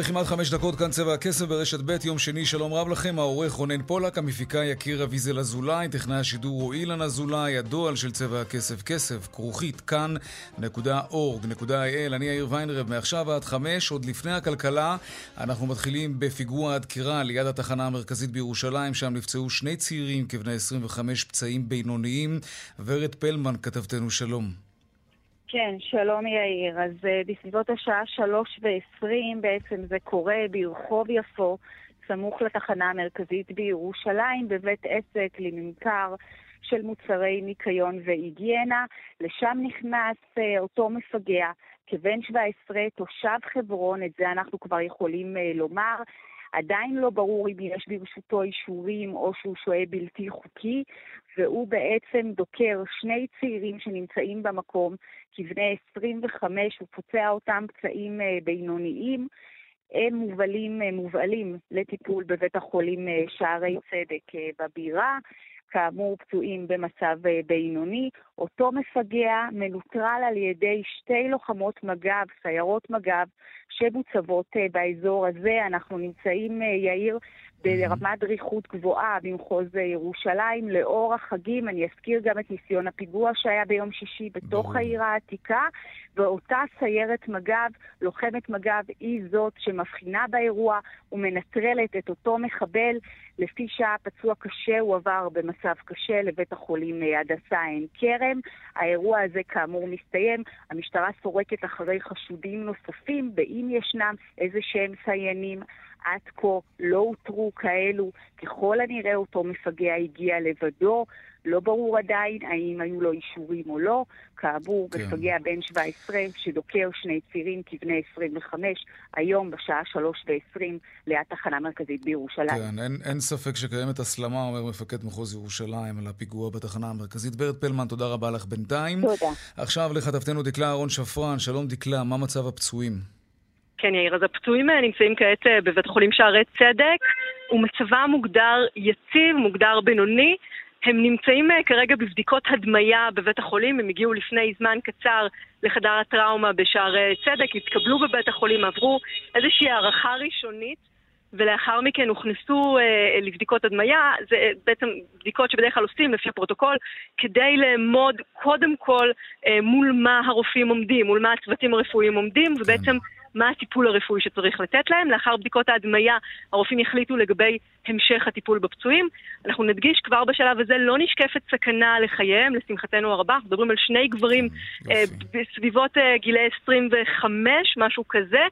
וכמעט חמש דקות כאן צבע הכסף ברשת ב', יום שני, שלום רב לכם, העורך רונן פולק, המפיקה יקיר אביזל אזולאי, טכנאי השידור הוא אילן אזולאי, הדועל של צבע הכסף כסף, כרוכית כאן.org.il, אני יאיר ויינרב, מעכשיו עד חמש, עוד לפני הכלכלה, אנחנו מתחילים בפיגוע הדקירה ליד התחנה המרכזית בירושלים, שם נפצעו שני צעירים כבני 25 פצעים בינוניים. ורד פלמן, כתבתנו שלום. כן, שלום יאיר. אז uh, בסביבות השעה שלוש ועשרים בעצם זה קורה ברחוב יפו, סמוך לתחנה המרכזית בירושלים, בבית עסק לממכר של מוצרי ניקיון והיגיינה. לשם נכנס uh, אותו מפגע, כבן 17, תושב חברון, את זה אנחנו כבר יכולים uh, לומר. עדיין לא ברור אם יש ברשותו אישורים או שהוא שוהה בלתי חוקי, והוא בעצם דוקר שני צעירים שנמצאים במקום, כבני 25, הוא פוצע אותם פצעים אה, בינוניים. הם מובלים, אה, מובלים לטיפול בבית החולים אה, שערי צדק בבירה. כאמור פצועים במצב בינוני. אותו מפגע מנוטרל על ידי שתי לוחמות מג"ב, סיירות מג"ב, שמוצבות באזור הזה. אנחנו נמצאים, יאיר, ברמת דריכות גבוהה במחוז ירושלים. לאור החגים, אני אזכיר גם את ניסיון הפיגוע שהיה ביום שישי בתוך ברור. העיר העתיקה, ואותה סיירת מג"ב, לוחמת מג"ב, היא זאת שמבחינה באירוע ומנטרלת את אותו מחבל. לפי שעה פצוע קשה הוא עבר במצב קשה לבית החולים הדסה עין כרם. האירוע הזה כאמור מסתיים. המשטרה סורקת אחרי חשודים נוספים, באם ישנם איזה שהם סיינים. עד כה לא אותרו כאלו. ככל הנראה אותו מפגע הגיע לבדו. לא ברור עדיין האם היו לו אישורים או לא. כאמור, כן. מפגע בן 17 שדוקר שני צירים כבני 25, היום בשעה 3 ו-20 ליד תחנה מרכזית בירושלים. כן, אין, אין ספק שקיימת הסלמה, אומר מפקד מחוז ירושלים, על הפיגוע בתחנה המרכזית. ברד פלמן, תודה רבה לך בינתיים. תודה. עכשיו לכתבתנו דקלה אהרון שפרן, שלום דקלה, מה מצב הפצועים? כן, יאיר, אז הפצועים אה, נמצאים כעת אה, בבית החולים שערי צדק, ומצבם מוגדר יציב, מוגדר בינוני. הם נמצאים אה, כרגע בבדיקות הדמיה בבית החולים, הם הגיעו לפני זמן קצר לחדר הטראומה בשערי צדק, התקבלו בבית החולים, עברו איזושהי הערכה ראשונית. ולאחר מכן הוכנסו אה, לבדיקות הדמיה, זה בעצם בדיקות שבדרך כלל עושים לפי הפרוטוקול, כדי לאמוד קודם כל אה, מול מה הרופאים עומדים, מול מה הצוותים הרפואיים עומדים, ובעצם. מה הטיפול הרפואי שצריך לתת להם. לאחר בדיקות ההדמיה, הרופאים יחליטו לגבי המשך הטיפול בפצועים. אנחנו נדגיש כבר בשלב הזה, לא נשקפת סכנה לחייהם, לשמחתנו הרבה. אנחנו מדברים על שני גברים אה, בסביבות אה, גילי 25, משהו כזה,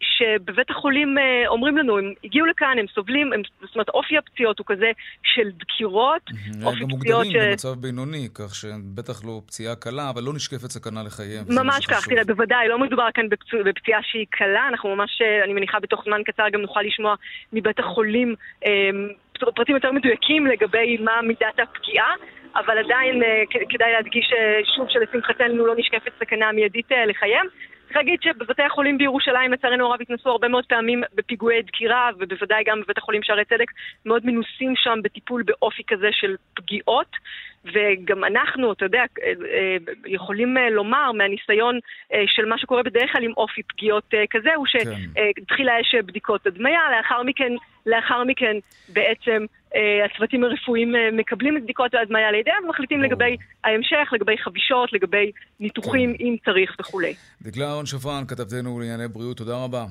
שבבית החולים אה, אומרים לנו, הם הגיעו לכאן, הם סובלים, הם, זאת אומרת, אופי הפציעות הוא כזה של דקירות. אופי גם מוגדרים ש... במצב בינוני, כך שבטח לא פציעה קלה, אבל לא נשקפת סכנה לחייהם. ממש כך, תראה, בוודאי, לא מדובר כאן בפציעה שהיא קלה, אנחנו ממש, אה, אני מניחה, בתוך זמן קצר גם נוכל לשמוע מבית החולים פרטים יותר מדויקים לגבי מה מידת הפגיעה. אבל עדיין כדאי להדגיש שוב שלשמחתנו לא נשקפת סכנה מיידית לחייהם. צריך להגיד שבבתי החולים בירושלים, לצערנו הרב, התנסו הרבה מאוד פעמים בפיגועי דקירה, ובוודאי גם בבית החולים שערי צדק, מאוד מנוסים שם בטיפול באופי כזה של פגיעות. וגם אנחנו, אתה יודע, אה, אה, יכולים אה, לומר מהניסיון של מה שקורה בדרך כלל עם אופי פגיעות כזה, הוא כן. אש בדיקות הדמיה, לאחר מכן, לאחר מכן בעצם הצוותים הרפואיים מקבלים את בדיקות ההדמיה לידיהם ומחליטים לגבי ההמשך, לגבי חבישות, לגבי ניתוחים, כן. אם צריך וכולי. דקלה אהרון שפרן, כתבתנו לענייני בריאות, תודה רבה.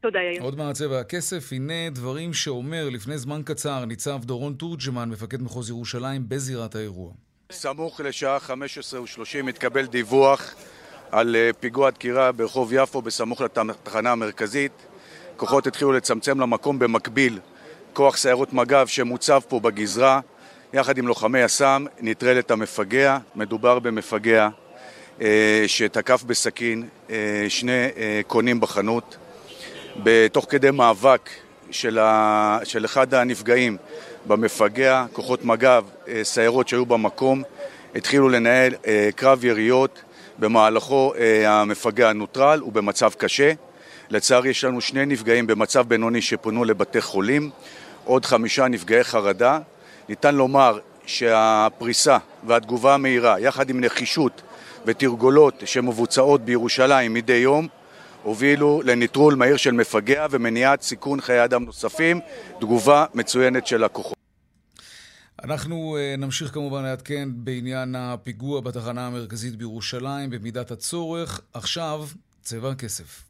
תודה, יאיר. עוד מעט צבע הכסף, הנה דברים שאומר לפני זמן קצר ניצב דורון תורג'מן, מפקד מחוז ירושלים, בזירת האירוע. סמוך לשעה 15:30 התקבל דיווח על אה, פיגוע דקירה ברחוב יפו בסמוך לתחנה המרכזית. כוחות התחילו לצמצם למקום במקביל כוח סיירות מג"ב שמוצב פה בגזרה, יחד עם לוחמי יס"מ, נטרל את המפגע, מדובר במפגע שתקף בסכין שני קונים בחנות. בתוך כדי מאבק של, ה... של אחד הנפגעים במפגע, כוחות מג"ב, סיירות שהיו במקום, התחילו לנהל קרב יריות, במהלכו המפגע נוטרל, הוא במצב קשה. לצערי יש לנו שני נפגעים במצב בינוני שפונו לבתי חולים, עוד חמישה נפגעי חרדה. ניתן לומר שהפריסה והתגובה המהירה, יחד עם נחישות ותרגולות שמבוצעות בירושלים מדי יום, הובילו לניטרול מהיר של מפגע ומניעת סיכון חיי אדם נוספים, תגובה מצוינת של הכוחות. אנחנו נמשיך כמובן לעדכן בעניין הפיגוע בתחנה המרכזית בירושלים במידת הצורך. עכשיו, צבע הכסף.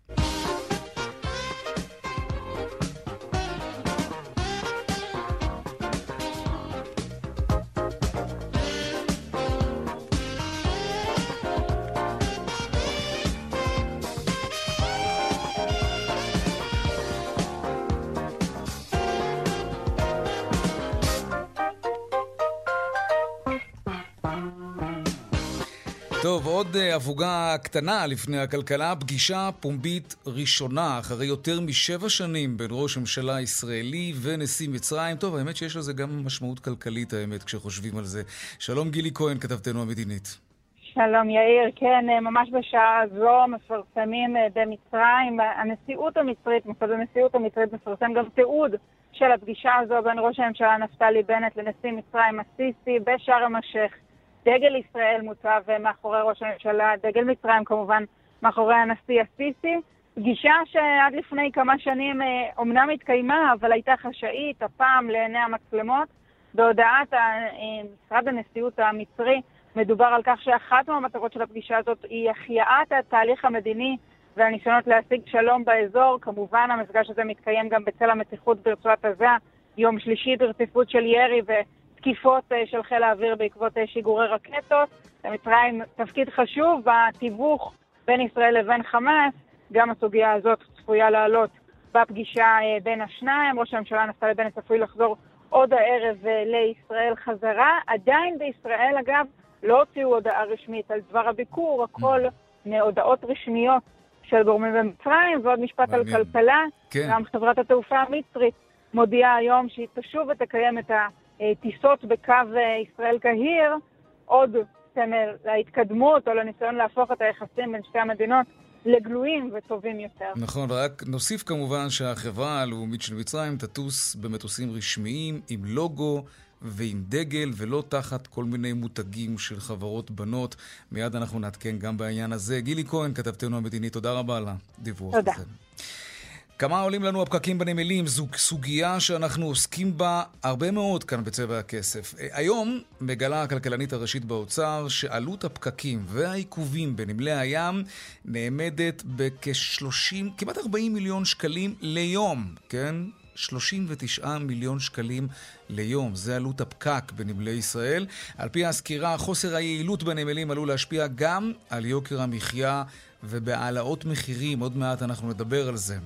טוב, עוד הפוגה קטנה לפני הכלכלה, פגישה פומבית ראשונה אחרי יותר משבע שנים בין ראש ממשלה ישראלי ונשיא מצרים. טוב, האמת שיש לזה גם משמעות כלכלית, האמת, כשחושבים על זה. שלום גילי כהן, כתבתנו המדינית. שלום יאיר, כן, ממש בשעה זו מפרסמים במצרים, הנשיאות המצרית, מוסד הנשיאות המצרית מפרסם גם תיעוד של הפגישה הזו בין ראש הממשלה נפתלי בנט לנשיא מצרים הסיסי בשארם א-שייח. דגל ישראל מוצב מאחורי ראש הממשלה, דגל מצרים כמובן מאחורי הנשיא הסיסי. פגישה שעד לפני כמה שנים אומנם התקיימה, אבל הייתה חשאית, הפעם לעיני המצלמות. בהודעת משרד הנשיאות המצרי מדובר על כך שאחת מהמטרות של הפגישה הזאת היא החייאת התהליך המדיני והניסיונות להשיג שלום באזור. כמובן המפגש הזה מתקיים גם בצל המתיחות ברצועת עזה, יום שלישי ברציפות של ירי ו... תקיפות של חיל האוויר בעקבות שיגורי רקטות. למצרים תפקיד חשוב בתיווך בין ישראל לבין חמאס. גם הסוגיה הזאת צפויה לעלות בפגישה בין השניים. ראש הממשלה נפתלי בנט צפוי לחזור עוד הערב לישראל חזרה. עדיין בישראל, אגב, לא הוציאו הודעה רשמית על דבר הביקור, הכל מהודעות רשמיות של גורמים במצרים, ועוד משפט. על כלכלה. כן. גם חברת התעופה המצרית מודיעה היום שהיא תשוב ותקיים את ה... טיסות בקו ישראל קהיר, עוד סמל להתקדמות או לניסיון להפוך את היחסים בין שתי המדינות לגלויים וטובים יותר. נכון, ורק נוסיף כמובן שהחברה הלאומית של מצרים תטוס במטוסים רשמיים עם לוגו ועם דגל, ולא תחת כל מיני מותגים של חברות בנות. מיד אנחנו נעדכן גם בעניין הזה. גילי כהן, כתבתנו המדינית, תודה רבה על הדיווח תודה. הזה. כמה עולים לנו הפקקים בנמלים? זו סוגיה שאנחנו עוסקים בה הרבה מאוד כאן בצבע הכסף. היום מגלה הכלכלנית הראשית באוצר שעלות הפקקים והעיכובים בנמלי הים נאמדת בכ-30, כמעט 40 מיליון שקלים ליום, כן? 39 מיליון שקלים ליום. זה עלות הפקק בנמלי ישראל. על פי הסקירה, חוסר היעילות בנמלים עלול להשפיע גם על יוקר המחיה ובהעלאות מחירים. עוד מעט אנחנו נדבר על זה.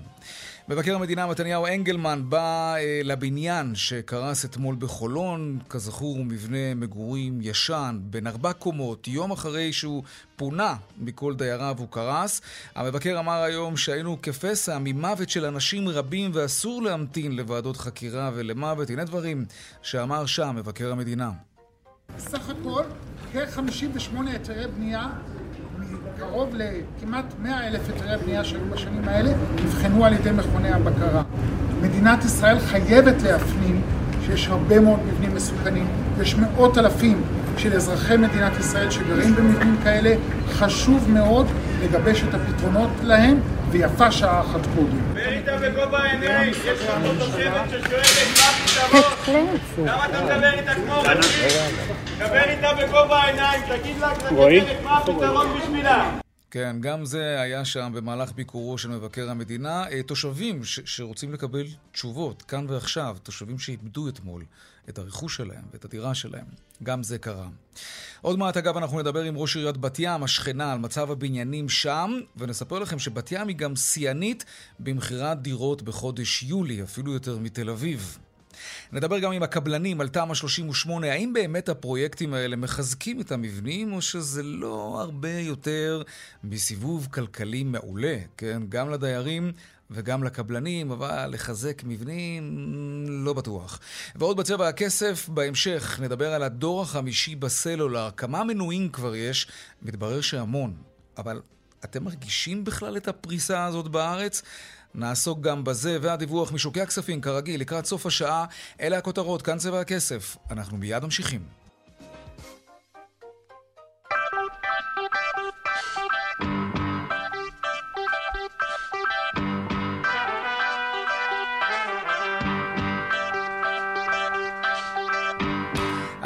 מבקר המדינה מתניהו אנגלמן בא אה, לבניין שקרס אתמול בחולון, כזכור הוא מבנה מגורים ישן, בן ארבע קומות, יום אחרי שהוא פונה מכל דייריו הוא קרס. המבקר אמר היום שהיינו כפסע ממוות של אנשים רבים ואסור להמתין לוועדות חקירה ולמוות. הנה דברים שאמר שם מבקר המדינה. סך הכל כ-58 היתרי בנייה קרוב לכמעט 100 אלף היתרי בנייה שהיו בשנים האלה, נבחנו על ידי מכוני הבקרה. מדינת ישראל חייבת להפנים שיש הרבה מאוד מבנים מסוכנים, יש מאות אלפים של אזרחי מדינת ישראל שגרים במבנים כאלה, חשוב מאוד לגבש את הפתרונות להם, ויפה שעה אחת קודם. דבר איתה בגובה העיניים, יש לך פה תושבת ששואלת מה הפתרון. למה אתה מדבר איתה כמו רגיל? דבר איתה בגובה העיניים, תגיד לה מה הפתרון בשבילה. כן, גם זה היה שם במהלך ביקורו של מבקר המדינה. תושבים ש- שרוצים לקבל תשובות, כאן ועכשיו, תושבים שאיבדו אתמול את הרכוש שלהם ואת הדירה שלהם. גם זה קרה. עוד מעט, אגב, אנחנו נדבר עם ראש עיריית בת ים, השכנה, על מצב הבניינים שם, ונספר לכם שבת ים היא גם שיאנית במכירת דירות בחודש יולי, אפילו יותר מתל אביב. נדבר גם עם הקבלנים על תמ"א 38. האם באמת הפרויקטים האלה מחזקים את המבנים, או שזה לא הרבה יותר מסיבוב כלכלי מעולה, כן? גם לדיירים וגם לקבלנים, אבל לחזק מבנים, לא בטוח. ועוד בצבע הכסף, בהמשך נדבר על הדור החמישי בסלולר. כמה מנויים כבר יש? מתברר שהמון. אבל אתם מרגישים בכלל את הפריסה הזאת בארץ? נעסוק גם בזה, והדיווח משוקי הכספים, כרגיל, לקראת סוף השעה. אלה הכותרות, כאן צבע הכסף. אנחנו מיד ממשיכים.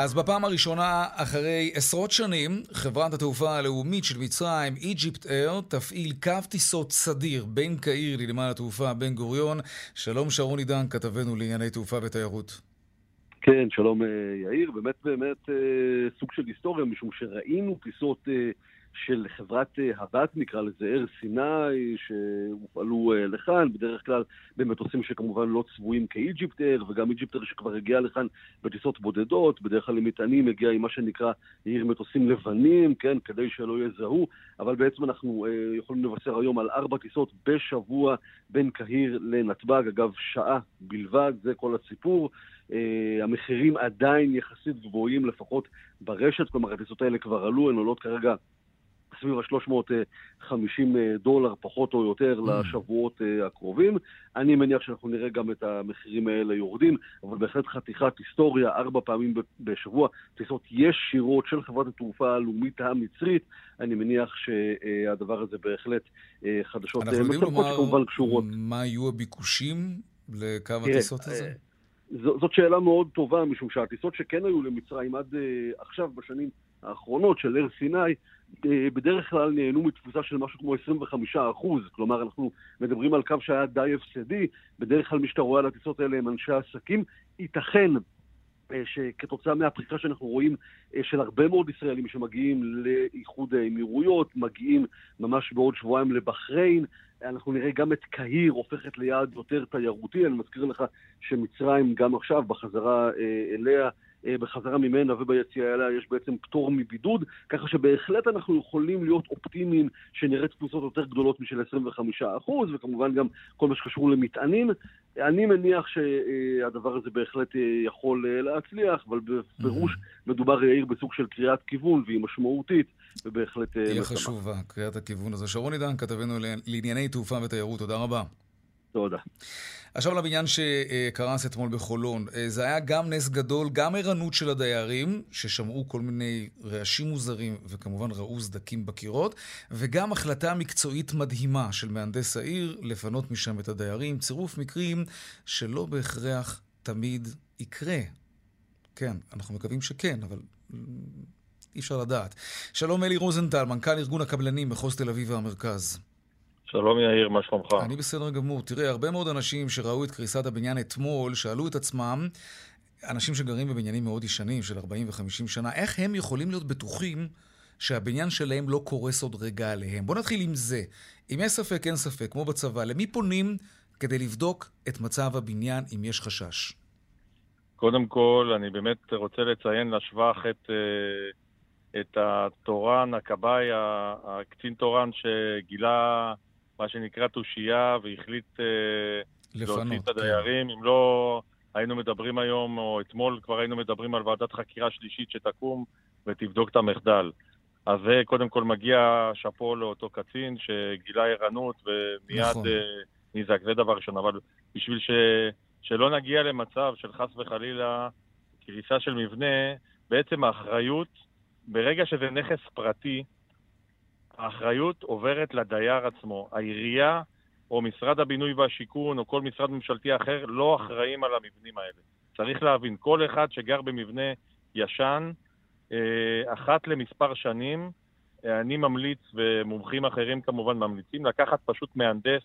אז בפעם הראשונה, אחרי עשרות שנים, חברת התעופה הלאומית של מצרים, איג'יפט אייר, תפעיל קו טיסות סדיר בין קהיר לנמל התעופה בן גוריון. שלום שרון עידן, כתבנו לענייני תעופה ותיירות. כן, שלום אה, יאיר. באמת באמת אה, סוג של היסטוריה, משום שראינו טיסות... של חברת אה, הבת, נקרא לזה, אייר סיני, שהופעלו אה, לכאן, בדרך כלל במטוסים שכמובן לא צבועים כאיג'יפט אייר, וגם איג'יפט אייר שכבר הגיע לכאן בטיסות בודדות, בדרך כלל למטענים הגיע עם מה שנקרא עיר מטוסים לבנים, כן, כדי שלא יזהו, אבל בעצם אנחנו אה, יכולים לבשר היום על ארבע טיסות בשבוע בין קהיר לנתב"ג, אגב, שעה בלבד, זה כל הסיפור. Uh, המחירים עדיין יחסית גבוהים, לפחות ברשת, כלומר הטיסות האלה כבר עלו, הן עולות כרגע סביב ה-350 אה, דולר פחות או יותר mm. לשבועות אה, הקרובים. אני מניח שאנחנו נראה גם את המחירים האלה יורדים, אבל בהחלט חתיכת היסטוריה, ארבע פעמים בשבוע, טיסות ישירות של חברת התעופה הלאומית המצרית. אני מניח שהדבר הזה בהחלט אה, חדשות מצלמות שכמובן קשורות. מה יהיו הביקושים לקו הטיסות הזה? זאת שאלה מאוד טובה, משום שהטיסות שכן היו למצרים עד עכשיו, בשנים האחרונות של אר סיני, אה, בדרך כלל נהנו מתפוסה של משהו כמו 25 אחוז. כלומר, אנחנו מדברים על קו שהיה די הפסדי, בדרך כלל מי שאתה רואה על הטיסות האלה הם אנשי עסקים. ייתכן אה, שכתוצאה מהפריסה שאנחנו רואים אה, של הרבה מאוד ישראלים שמגיעים לאיחוד האמירויות, מגיעים ממש בעוד שבועיים לבחריין, אנחנו נראה גם את קהיר הופכת ליעד יותר תיירותי. אני מזכיר לך שמצרים גם עכשיו, בחזרה אליה, אה, בחזרה ממנה וביציאה אליה יש בעצם פטור מבידוד, ככה שבהחלט אנחנו יכולים להיות אופטימיים שנראה תפוסות יותר גדולות משל 25%, וכמובן גם כל מה שקשור למטענים. אני מניח שהדבר הזה בהחלט אה, יכול אה, להצליח, אבל בפירוש מדובר, יאיר, בסוג של קריאת כיוון, והיא משמעותית, ובהחלט... היא חשובה, קריאת הכיוון הזה. שרון עידן, כתבנו לענייני תעופה ותיירות, תודה רבה. תודה. עכשיו לבניין שקרס אתמול בחולון. אה, זה היה גם נס גדול, גם ערנות של הדיירים, ששמעו כל מיני רעשים מוזרים, וכמובן ראו סדקים בקירות, וגם החלטה מקצועית מדהימה של מהנדס העיר לפנות משם את הדיירים. צירוף מקרים שלא בהכרח תמיד יקרה. כן, אנחנו מקווים שכן, אבל אי אפשר לדעת. שלום אלי רוזנטל, מנכ"ל ארגון הקבלנים מחוז תל אביב והמרכז. שלום יאיר, מה שלומך? אני בסדר גמור. תראה, הרבה מאוד אנשים שראו את קריסת הבניין אתמול, שאלו את עצמם, אנשים שגרים בבניינים מאוד ישנים, של 40 ו-50 שנה, איך הם יכולים להיות בטוחים שהבניין שלהם לא קורס עוד רגע עליהם? בואו נתחיל עם זה. אם יש ספק, אין ספק, כמו בצבא, למי פונים כדי לבדוק את מצב הבניין אם יש חשש? קודם כל, אני באמת רוצה לציין לשבח את, אה, את התורן, הכבאי, הקצין תורן שגילה מה שנקרא תושייה, והחליט אה, להוציא את כן. הדיירים. כן. אם לא היינו מדברים היום, או אתמול כבר היינו מדברים על ועדת חקירה שלישית שתקום ותבדוק את המחדל. אז זה קודם כל מגיע שאפו לאותו קצין שגילה ערנות ומיד נכון. אה, נזעק, זה דבר ראשון. אבל בשביל ש... שלא נגיע למצב של חס וחלילה קריסה של מבנה, בעצם האחריות, ברגע שזה נכס פרטי, האחריות עוברת לדייר עצמו. העירייה או משרד הבינוי והשיכון או כל משרד ממשלתי אחר לא אחראים על המבנים האלה. צריך להבין, כל אחד שגר במבנה ישן, אה, אחת למספר שנים, אה, אני ממליץ, ומומחים אחרים כמובן ממליצים, לקחת פשוט מהנדס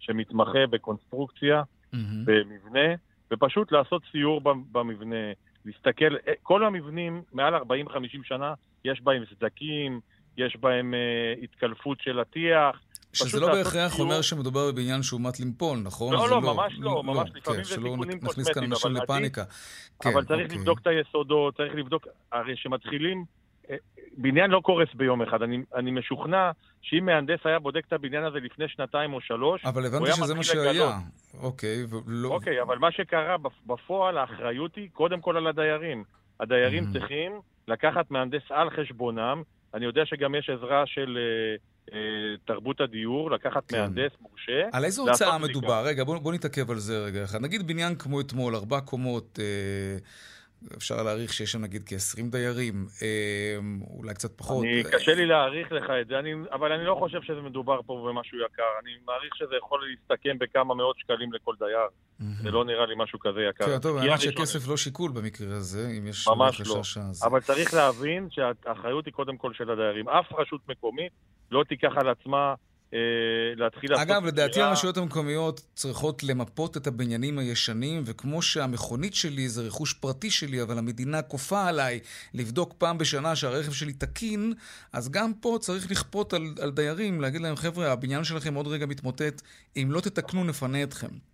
שמתמחה בקונסטרוקציה, mm-hmm. במבנה, ופשוט לעשות סיור במבנה, להסתכל, אה, כל המבנים מעל 40-50 שנה, יש בהם סדקים, יש בהם uh, התקלפות של הטיח, שזה לא בהכרח אומר שמדובר בבניין שהוא מט לימפול, נכון? לא, לא, ממש לא, ממש לפעמים זה תיקונים קוסמטיים, אבל נכניס כאן אנשים לפאניקה. אבל צריך אוקיי. לבדוק את היסודות, צריך לבדוק, הרי שמתחילים... בניין לא קורס ביום אחד. אני, אני משוכנע שאם מהנדס היה בודק את הבניין הזה לפני שנתיים או שלוש, אבל הבנתי שזה מה שהיה. אוקיי, ולא... אוקיי, אבל מה שקרה בפועל, האחריות היא קודם כל על הדיירים. הדיירים mm. צריכים לקחת מהנדס על חשבונם. אני יודע שגם יש עזרה של אה, אה, תרבות הדיור, לקחת כן. מהנדס מורשה. על איזו הוצאה מדובר? רגע, בוא, בוא נתעכב על זה רגע אחד. נגיד בניין כמו אתמול, ארבע קומות... אה... אפשר להעריך שיש שם נגיד כ-20 דיירים, אה, אולי קצת פחות. אני, קשה לי להעריך לך את זה, אני, אבל אני לא חושב שזה מדובר פה במשהו יקר. אני מעריך שזה יכול להסתכם בכמה מאות שקלים לכל דייר. זה לא נראה לי משהו כזה יקר. כן, טוב, האמת שכסף לא שיקול במקרה הזה, אם יש ממש לא. אז... אבל צריך להבין שהאחריות היא קודם כל של הדיירים. אף רשות מקומית לא תיקח על עצמה להתחיל לעשות... אגב, לדעתי הרשויות המקומיות צריכות למפות את הבניינים הישנים, וכמו שהמכונית שלי זה רכוש פרטי שלי, אבל המדינה כופה עליי לבדוק פעם בשנה שהרכב שלי תקין, אז גם פה צריך לכפות על, על דיירים, להגיד להם, חבר'ה, הבניין שלכם עוד רגע מתמוטט, אם לא תתקנו, נפנה אתכם.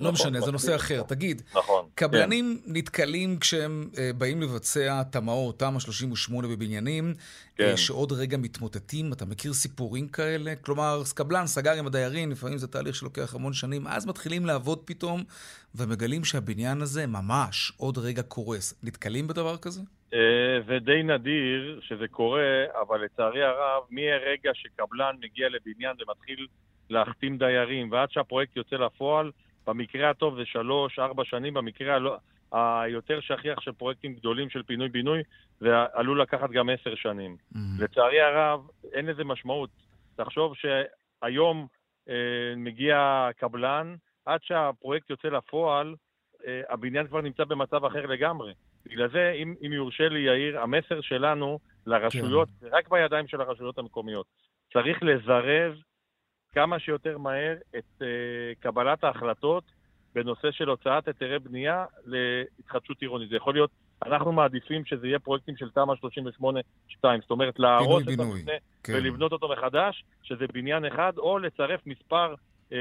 לא נכון, משנה, זה נושא אחר. תגיד, נכון, קבלנים כן. נתקלים כשהם uh, באים לבצע תמ"אות, תמ"א 38 בבניינים, אה, כן. שעוד רגע מתמוטטים, אתה מכיר סיפורים כאלה? כלומר, קבלן סגר עם הדיירים, לפעמים זה תהליך שלוקח המון שנים, אז מתחילים לעבוד פתאום, ומגלים שהבניין הזה ממש עוד רגע קורס. נתקלים בדבר כזה? Uh, זה די נדיר שזה קורה, אבל לצערי הרב, מהרגע שקבלן מגיע לבניין ומתחיל להחתים דיירים, ועד שהפרויקט יוצא לפועל, במקרה הטוב זה שלוש, ארבע שנים, במקרה הלא, היותר שכיח של פרויקטים גדולים של פינוי-בינוי, זה עלול לקחת גם עשר שנים. Mm-hmm. לצערי הרב, אין לזה משמעות. תחשוב שהיום אה, מגיע קבלן, עד שהפרויקט יוצא לפועל, אה, הבניין כבר נמצא במצב אחר לגמרי. בגלל זה, אם, אם יורשה לי, יאיר, המסר שלנו לרשויות, כן. רק בידיים של הרשויות המקומיות. צריך לזרז כמה שיותר מהר את uh, קבלת ההחלטות בנושא של הוצאת היתרי בנייה להתחדשות עירונית. זה יכול להיות, אנחנו מעדיפים שזה יהיה פרויקטים של תמ"א 38-2, זאת אומרת להרוס את המבנה כן. ולבנות אותו מחדש, שזה בניין אחד, או לצרף מספר אה,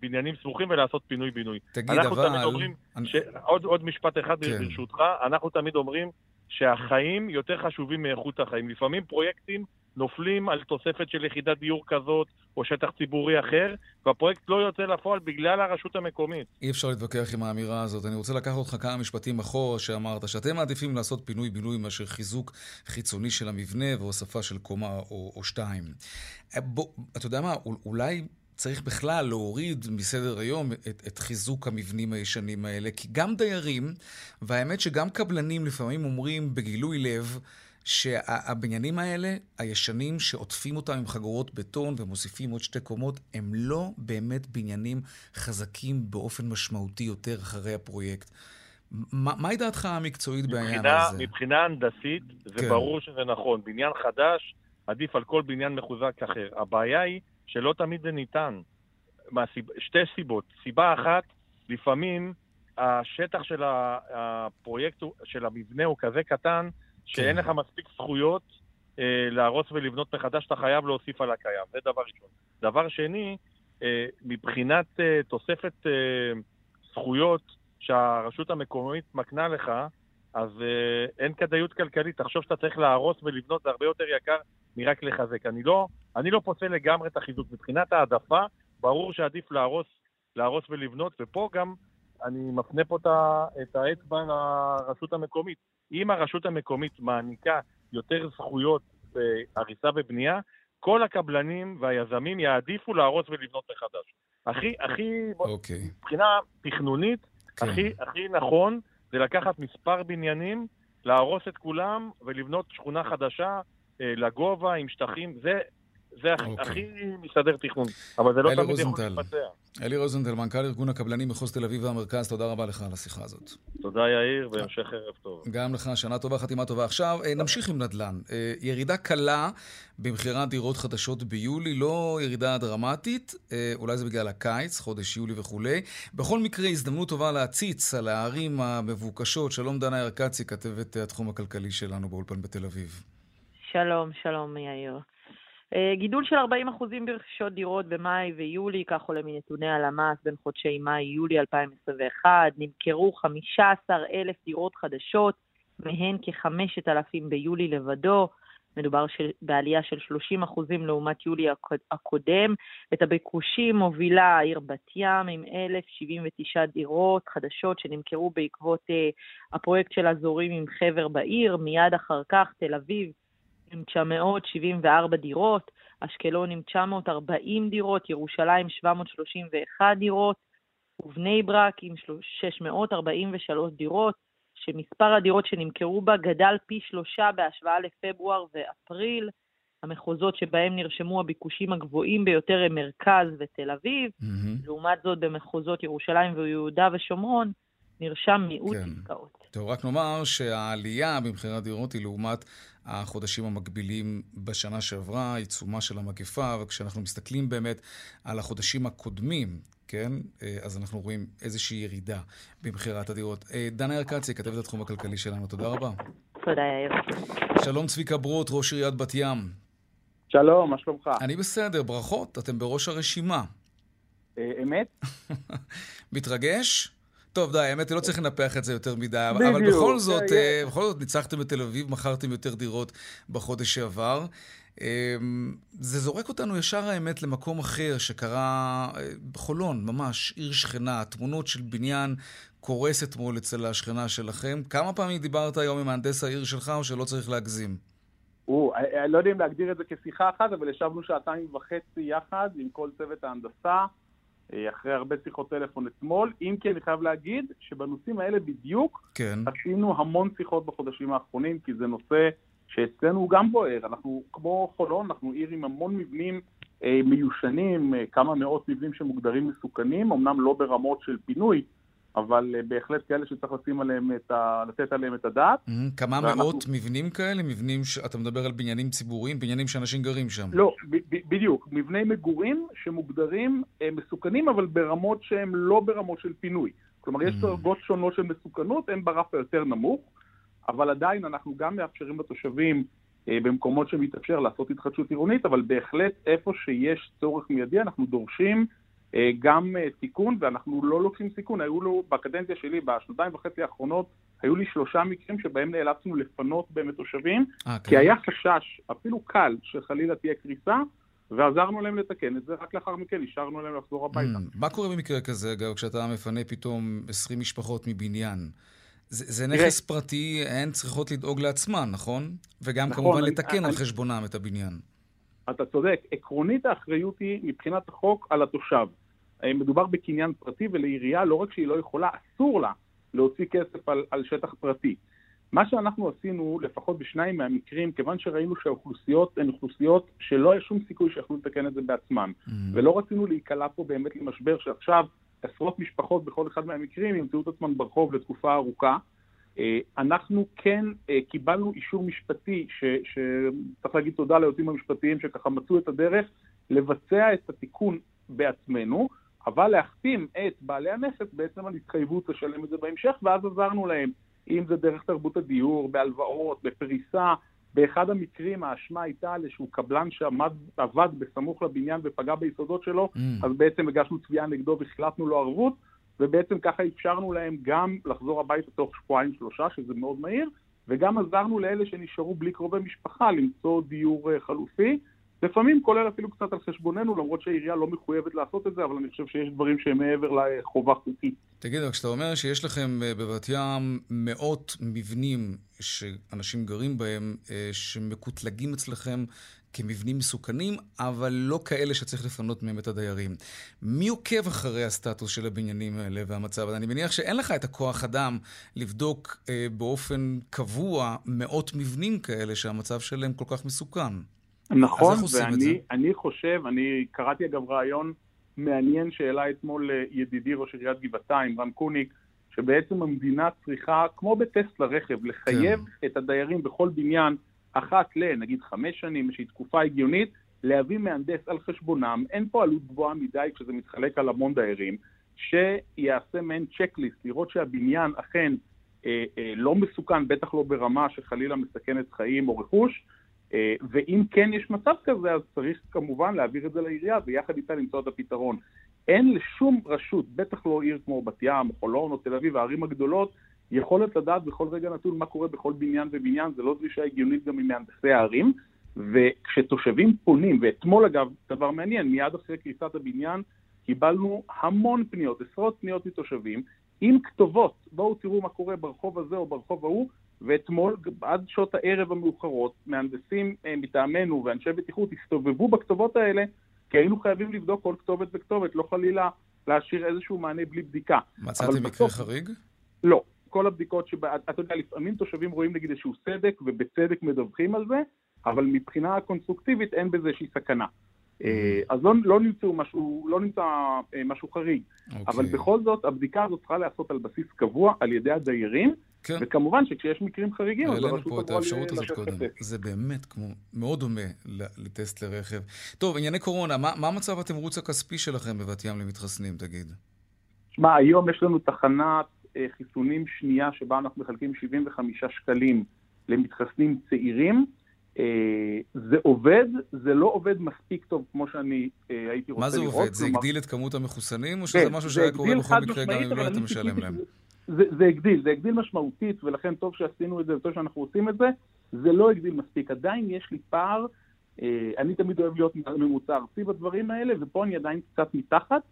בניינים סמוכים ולעשות פינוי-בינוי. תגיד, אנחנו אבל... תמיד אומרים, אני... ש... עוד, עוד משפט אחד כן. ברשותך, אנחנו תמיד אומרים שהחיים יותר חשובים מאיכות החיים. לפעמים פרויקטים נופלים על תוספת של יחידת דיור כזאת או שטח ציבורי אחר, והפרויקט לא יוצא לפועל בגלל הרשות המקומית. אי אפשר להתווכח עם האמירה הזאת. אני רוצה לקחת אותך כמה משפטים אחורה שאמרת, שאתם מעדיפים לעשות פינוי-בינוי מאשר חיזוק חיצוני של המבנה והוספה של קומה או, או שתיים. אה, בוא, אתה יודע מה, אולי... צריך בכלל להוריד מסדר היום את, את חיזוק המבנים הישנים האלה, כי גם דיירים, והאמת שגם קבלנים לפעמים אומרים בגילוי לב, שהבניינים האלה, הישנים, שעוטפים אותם עם חגורות בטון ומוסיפים עוד שתי קומות, הם לא באמת בניינים חזקים באופן משמעותי יותר אחרי הפרויקט. מהי דעתך המקצועית בעניין הזה? מבחינה הנדסית, זה כן. ברור שזה נכון. בניין חדש עדיף על כל בניין מחוזק אחר. הבעיה היא שלא תמיד זה ניתן. מהסיב... שתי סיבות. סיבה אחת, לפעמים השטח של הפרויקט, של המבנה הוא כזה קטן, שאין כן. לך מספיק זכויות אה, להרוס ולבנות מחדש, אתה חייב להוסיף על הקיים. זה דבר ראשון. דבר שני, אה, מבחינת אה, תוספת אה, זכויות שהרשות המקומית מקנה לך, אז אה, אין כדאיות כלכלית. תחשוב שאתה צריך להרוס ולבנות, זה הרבה יותר יקר מרק לחזק. אני לא, אני לא פוסל לגמרי את החיזוק. מבחינת העדפה, ברור שעדיף להרוס, להרוס ולבנות, ופה גם אני מפנה פה את האצבע לרשות המקומית. אם הרשות המקומית מעניקה יותר זכויות בהריסה ובנייה, כל הקבלנים והיזמים יעדיפו להרוס ולבנות מחדש. הכי, הכי, okay. אוקיי. מבחינה תכנונית, כן. הכי, הכי נכון זה לקחת מספר בניינים, להרוס את כולם ולבנות שכונה חדשה אה, לגובה עם שטחים. זה, זה okay. אוקיי. הכי מסדר תכנון, אבל זה לא תמיד יכול להתבצע. אלי רוזנטל, מנכ"ל ארגון הקבלנים מחוז תל אביב והמרכז, תודה רבה לך על השיחה הזאת. תודה יאיר, והמשך ערב טוב. גם לך, שנה טובה, חתימה טובה. עכשיו, אה, נמשיך עם נדל"ן. אה, ירידה קלה במכירת דירות חדשות ביולי, לא ירידה דרמטית, אה, אולי זה בגלל הקיץ, חודש יולי וכולי. בכל מקרה, הזדמנות טובה להציץ על הערים המבוקשות. שלום דנה ירקצי, כתבת התחום הכלכלי שלנו באולפן בתל אביב. שלום, שלום יאיר. אה, גידול של 40% ברכישות דירות במאי ויולי, כך עולה מנתוני הלמ"ס בין חודשי מאי-יולי 2021. נמכרו 15,000 דירות חדשות, מהן כ-5,000 ביולי לבדו. מדובר של, בעלייה של 30 אחוזים לעומת יולי הקודם. את הביקושים מובילה העיר בת ים עם 1,079 דירות חדשות שנמכרו בעקבות uh, הפרויקט של אזורים עם חבר בעיר. מיד אחר כך תל אביב עם 974 דירות, אשקלון עם 940 דירות, ירושלים 731 דירות, ובני ברק עם 643 דירות. שמספר הדירות שנמכרו בה גדל פי שלושה בהשוואה לפברואר ואפריל. המחוזות שבהם נרשמו הביקושים הגבוהים ביותר הם מרכז ותל אביב. Mm-hmm. לעומת זאת, במחוזות ירושלים ויהודה ושומרון נרשם מיעוט כן. עסקאות. טוב, רק נאמר שהעלייה במחירי הדירות היא לעומת החודשים המקבילים בשנה שעברה, עיצומה של המגפה, וכשאנחנו מסתכלים באמת על החודשים הקודמים, כן? אה, אז אנחנו רואים איזושהי ירידה במכירת הדירות. אה, דנה ארקצי, כתבת התחום הכלכלי שלנו, תודה רבה. תודה, יאיר. שלום צביקה ברוט, ראש עיריית בת ים. שלום, מה שלומך? אני בסדר, ברכות, אתם בראש הרשימה. אה, אמת? מתרגש? טוב, די, האמת היא, לא צריך לנפח את זה יותר מדי, בדיוק, אבל בכל זאת, בכל זאת ניצחתם בתל אביב, מכרתם יותר דירות בחודש שעבר. אמ, זה זורק אותנו ישר האמת למקום אחר שקרה אה, בחולון, ממש, עיר שכנה, תמונות של בניין קורס אתמול אצל השכנה שלכם. כמה פעמים דיברת היום עם מהנדס העיר שלך או שלא צריך להגזים? או, אני אה, אה, לא יודע אם להגדיר את זה כשיחה אחת, אבל ישבנו שעתיים וחצי יחד עם כל צוות ההנדסה, אחרי הרבה שיחות טלפון אתמול, אם כי אני חייב להגיד שבנושאים האלה בדיוק כן. עשינו המון שיחות בחודשים האחרונים, כי זה נושא שאצלנו הוא גם בוער. אנחנו כמו חולון, אנחנו עיר עם המון מבנים אה, מיושנים, אה, כמה מאות מבנים שמוגדרים מסוכנים, אמנם לא ברמות של פינוי, אבל אה, בהחלט כאלה שצריך לשים עליהם את ה... לתת עליהם את הדעת. Mm-hmm. כמה ואנחנו... מאות מבנים כאלה? מבנים, ש... אתה מדבר על בניינים ציבוריים, בניינים שאנשים גרים שם. לא, ב- בדיוק. מבני מגורים שמוגדרים אה, מסוכנים, אבל ברמות שהן לא ברמות של פינוי. כלומר, יש. דרגות שונות של מסוכנות, הן ברף היותר נמוך. אבל עדיין אנחנו גם מאפשרים לתושבים אה, במקומות שמתאפשר לעשות התחדשות עירונית, אבל בהחלט איפה שיש צורך מיידי אנחנו דורשים גם אה, תיקון, ואנחנו לא לוקחים סיכון. היו לו, בקדנציה שלי, בשנתיים וחצי האחרונות, היו לי שלושה מקרים שבהם נאלצנו לפנות באמת תושבים, 아, כי כן. היה חשש, אפילו קל, שחלילה תהיה קריסה, ועזרנו להם לתקן את זה, רק לאחר מכן אישרנו להם לחזור הביתה. Mm, מה קורה במקרה כזה, אגב, כשאתה מפנה פתאום 20 משפחות מבניין? זה, זה נכס פרטי, הן צריכות לדאוג לעצמן, נכון? וגם נכון, כמובן אני, לתקן אני, על חשבונם את הבניין. אתה צודק. עקרונית האחריות היא, מבחינת החוק, על התושב. אה, מדובר בקניין פרטי, ולעירייה לא רק שהיא לא יכולה, אסור לה להוציא כסף על, על שטח פרטי. מה שאנחנו עשינו, לפחות בשניים מהמקרים, כיוון שראינו שהאוכלוסיות הן אוכלוסיות שלא היה שום סיכוי שיכולו לתקן את זה בעצמם, mm-hmm. ולא רצינו להיקלע פה באמת למשבר שעכשיו עשרות משפחות בכל אחד מהמקרים ימצאו את עצמן ברחוב לתקופה ארוכה. אה, אנחנו כן אה, קיבלנו אישור משפטי, שצריך להגיד תודה ליועצים המשפטיים שככה מצאו את הדרך לבצע את התיקון בעצמנו, אבל להחתים את בעלי הנכס בעצם על התחייבות לשלם את זה בהמשך, ואז עזרנו להם, אם זה דרך תרבות הדיור, בהלוואות, בפריסה, באחד המקרים האשמה הייתה על איזשהו קבלן שעבד בסמוך לבניין ופגע ביסודות שלו, mm. אז בעצם הגשנו תביעה נגדו והחלטנו לו ערבות, ובעצם ככה אפשרנו להם גם לחזור הביתה תוך שבועיים שלושה, שזה מאוד מהיר, וגם עזרנו לאלה שנשארו בלי קרובי משפחה למצוא דיור אה, חלופי. לפעמים כולל אפילו קצת על חשבוננו, למרות שהעירייה לא מחויבת לעשות את זה, אבל אני חושב שיש דברים שהם מעבר לחובה חוקית. תגיד, רק כשאתה אומר שיש לכם אה, בבת ים מאות מבנים שאנשים גרים בהם, אה, שמקוטלגים אצלכם כמבנים מסוכנים, אבל לא כאלה שצריך לפנות מהם את הדיירים. מי עוקב אחרי הסטטוס של הבניינים האלה והמצב? אני מניח שאין לך את הכוח אדם לבדוק אה, באופן קבוע מאות מבנים כאלה שהמצב שלהם כל כך מסוכן. נכון, ואני חושב, אני קראתי אגב רעיון מעניין שהעלה אתמול אה, ידידי ראש עיריית גבעתיים, רם קוניק, שבעצם המדינה צריכה, כמו בטסט לרכב, לחייב כן. את הדיירים בכל בניין אחת ל, נגיד חמש שנים, איזושהי תקופה הגיונית, להביא מהנדס על חשבונם, אין פה עלות גבוהה מדי כשזה מתחלק על המון דיירים, שיעשה מעין צ'קליסט, לראות שהבניין אכן אה, אה, לא מסוכן, בטח לא ברמה שחלילה מסכנת חיים או רכוש, ואם כן יש מצב כזה, אז צריך כמובן להעביר את זה לעירייה ויחד איתה למצוא את הפתרון. אין לשום רשות, בטח לא עיר כמו בת ים, חולון או תל אביב, הערים הגדולות, יכולת לדעת בכל רגע נתון מה קורה בכל בניין ובניין, זה לא דרישה הגיונית גם ממהנדסי הערים. וכשתושבים פונים, ואתמול אגב, דבר מעניין, מיד אחרי קריסת הבניין, קיבלנו המון פניות, עשרות פניות מתושבים, עם כתובות, בואו תראו מה קורה ברחוב הזה או ברחוב ההוא, ואתמול, עד שעות הערב המאוחרות, מהנדסים אה, מטעמנו ואנשי בטיחות הסתובבו בכתובות האלה, כי היינו חייבים לבדוק כל כתובת וכתובת, לא חלילה להשאיר איזשהו מענה בלי בדיקה. מצאתם מקרה בסוף... חריג? לא. כל הבדיקות שבה, אתה יודע, לפעמים תושבים רואים נגיד איזשהו סדק, ובצדק מדווחים על זה, אבל מבחינה קונסטרוקטיבית אין בזה איזושהי סכנה. אה, אז לא, לא, נמצא משהו, לא נמצא אה, משהו חריג, okay. אוקיי. אבל בכל זאת הבדיקה הזאת צריכה להיעשות על בסיס קבוע על ידי הדיירים, כן. וכמובן שכשיש מקרים חריגים, אז הרשות אמורה לתת קודם. זה באמת כמו, מאוד דומה לטסט לרכב. טוב, ענייני קורונה, מה, מה מצב התמרוץ הכספי שלכם בבת ים למתחסנים, תגיד? שמע, היום יש לנו תחנת אה, חיסונים שנייה שבה אנחנו מחלקים 75 שקלים למתחסנים צעירים. אה, זה עובד, זה לא עובד מספיק טוב כמו שאני אה, הייתי רוצה לראות. מה זה עובד? זה הגדיל את כמות המחוסנים, או שזה כן, משהו שהיה קורה בכל מקרה גם אם לא היית משלם להם? זה, זה הגדיל, זה הגדיל משמעותית, ולכן טוב שעשינו את זה וטוב שאנחנו עושים את זה. זה לא הגדיל מספיק. עדיין יש לי פער, אה, אני תמיד אוהב להיות ממוצע ארצי בדברים האלה, ופה אני עדיין קצת מתחת,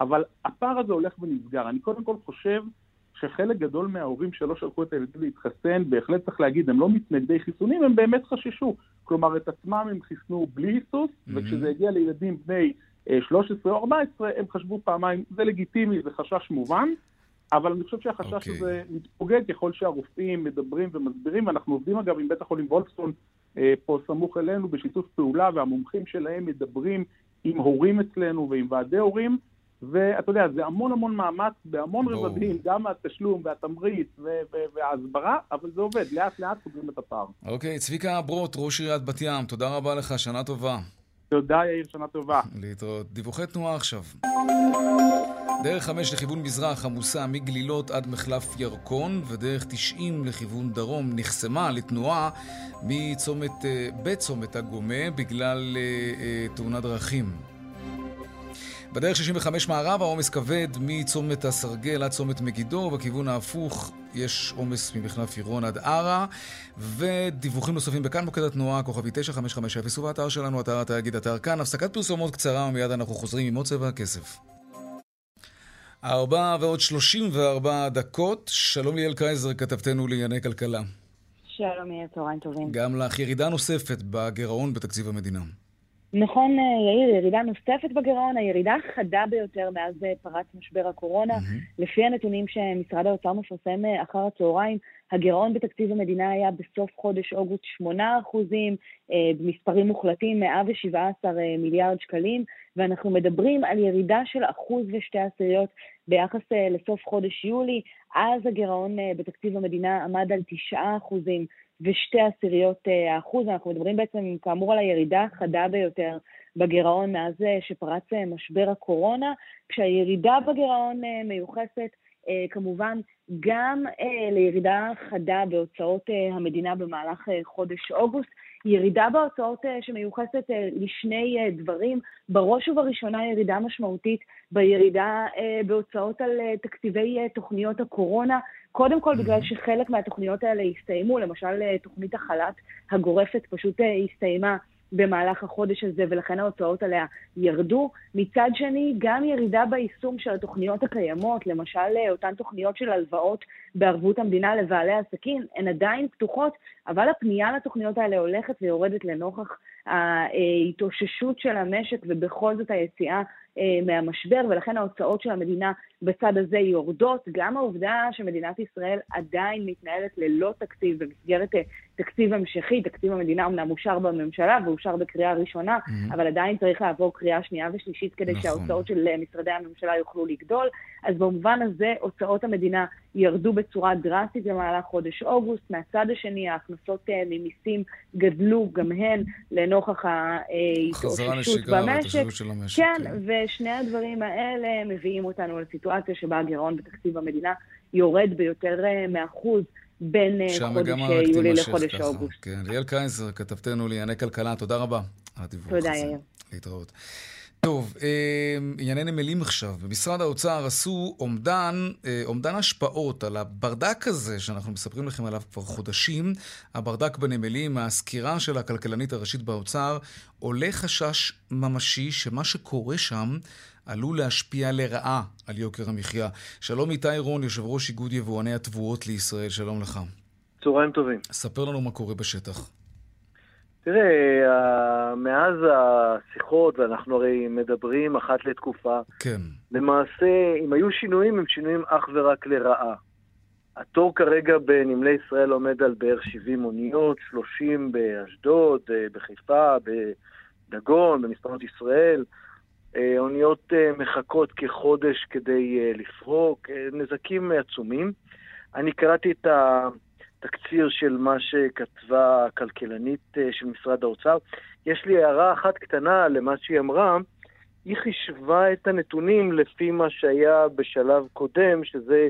אבל הפער הזה הולך ונסגר. אני קודם כל חושב שחלק גדול מההורים שלא שלחו את הילדים להתחסן, בהחלט צריך להגיד, הם לא מתנגדי חיסונים, הם באמת חששו. כלומר, את עצמם הם חיסנו בלי היסוס, mm-hmm. וכשזה הגיע לילדים בני 13 אה, או 14, הם חשבו פעמיים, זה לגיטימי, זה חשש מובן, אבל אני חושב שהחשש okay. אוקיי. הזה מתפוגג ככל שהרופאים מדברים ומסבירים, ואנחנו עובדים אגב עם בית החולים וולפסון אה, פה סמוך אלינו בשיתוף פעולה, והמומחים שלהם מדברים עם הורים אצלנו ועם ועדי הורים, ואתה יודע, זה המון המון מאמץ בהמון. רבדים, גם התשלום והתמריץ וההסברה, אבל זה עובד, לאט לאט סוגרים את הפער. אוקיי, צביקה ברוט, ראש עיריית בת ים, תודה רבה לך, שנה טובה. תודה, יאיר, שנה טובה. להתראות. דיווחי תנועה עכשיו. דרך חמש לכיוון מזרח עמוסה מגלילות עד מחלף ירקון, ודרך 90 לכיוון דרום נחסמה לתנועה מצומת, אה, בצומת הגומה בגלל אה, אה, תאונת דרכים. בדרך 65 מערב העומס כבד מצומת הסרגל עד צומת מגידו, ובכיוון ההפוך יש עומס ממחלף עירון עד ערה, ודיווחים נוספים בכאן מוקד התנועה, כוכבי 9550, ובאתר שלנו, אתר התאגיד, אתר כאן. הפסקת פרסומות קצרה, ומיד אנחנו חוזרים עם עוד צבע הכסף. ארבע ועוד שלושים וארבע דקות. שלום ליאל קרייזר, כתבתנו לענייני כלכלה. שלום, יהיה צהריים טובים. גם לך ירידה נוספת בגירעון בתקציב המדינה. נכון, אה, יאיר, ירידה נוספת בגירעון, הירידה החדה ביותר מאז אה, פרץ משבר הקורונה. Mm-hmm. לפי הנתונים שמשרד האוצר מפרסם אה, אחר הצהריים, הגירעון בתקציב המדינה היה בסוף חודש אוגוסט 8 אחוזים, במספרים מוחלטים 117 מיליארד שקלים, ואנחנו מדברים על ירידה של אחוז ושתי עשיריות ביחס לסוף חודש יולי. אז הגירעון בתקציב המדינה עמד על 9 אחוזים. ושתי עשיריות אה, האחוז. אנחנו מדברים בעצם, כאמור, על הירידה החדה ביותר בגירעון מאז אה, שפרץ אה, משבר הקורונה, כשהירידה בגירעון מיוחסת כמובן גם לירידה חדה בהוצאות המדינה במהלך חודש אוגוסט, ירידה בהוצאות שמיוחסת לשני דברים, בראש ובראשונה ירידה משמעותית בירידה בהוצאות על תקציבי תוכניות הקורונה, קודם כל בגלל שחלק מהתוכניות האלה הסתיימו, למשל אה, תוכנית החל"ת הגורפת פשוט אה, הסתיימה במהלך החודש הזה, ולכן ההוצאות עליה ירדו. מצד שני, גם ירידה ביישום של התוכניות הקיימות, למשל אה, אותן תוכניות של הלוואות בערבות המדינה לבעלי עסקים, הן עדיין פתוחות, אבל הפנייה לתוכניות האלה הולכת ויורדת לנוכח ההתאוששות של המשק, ובכל זאת היציאה אה, מהמשבר, ולכן ההוצאות של המדינה בצד הזה יורדות. גם העובדה שמדינת ישראל עדיין מתנהלת ללא תקציב במסגרת אה, תקציב המשכי, תקציב המדינה אמנם אושר בממשלה ואושר בקריאה ראשונה, mm-hmm. אבל עדיין צריך לעבור קריאה שנייה ושלישית כדי נכון. שההוצאות של אה, משרדי הממשלה יוכלו לגדול. אז במובן הזה הוצאות המדינה ירדו בצורה דרסטית במהלך חודש אוגוסט. מהצד השני, ההכנסות ממיסים גדלו גם הן לנוכח ההתאוששות במשק. של המשק. כן, כן. ושני הדברים האלה מביאים אותנו לסיטואציה שבה הגירעון בתקציב המדינה יורד ביותר מאחוז בין אה, חודש יולי לחודש אוגוסט. כן, ליאל קייזר, כתבתנו לענייני כלכלה, תודה רבה על הדיווח הזה. תודה, יאיר. להתראות. טוב, אה, ענייני נמלים עכשיו. במשרד האוצר עשו אומדן, אה, אומדן השפעות על הברדק הזה שאנחנו מספרים לכם עליו כבר חודשים, הברדק בנמלים, מהסקירה של הכלכלנית הראשית באוצר, עולה חשש ממשי שמה שקורה שם עלול להשפיע לרעה על יוקר המחיה. שלום איתי רון, יושב ראש איגוד יבואני התבואות לישראל, שלום לך. צהריים טובים. ספר לנו מה קורה בשטח. תראה, מאז השיחות, ואנחנו הרי מדברים אחת לתקופה, כן. למעשה, אם היו שינויים, הם שינויים אך ורק לרעה. התור כרגע בנמלי ישראל עומד על בערך 70 אוניות, 30 באשדוד, אה, בחיפה, בדגון, במספרות ישראל. אה, אוניות אה, מחכות כחודש כדי לפרוק, נזקים עצומים. אני קראתי את. התקציר של מה שכתבה הכלכלנית אה, של משרד האוצר. יש לי הערה אחת קטנה למה שהיא אמרה. היא חישבה את הנתונים לפי מה שהיה בשלב קודם, שזה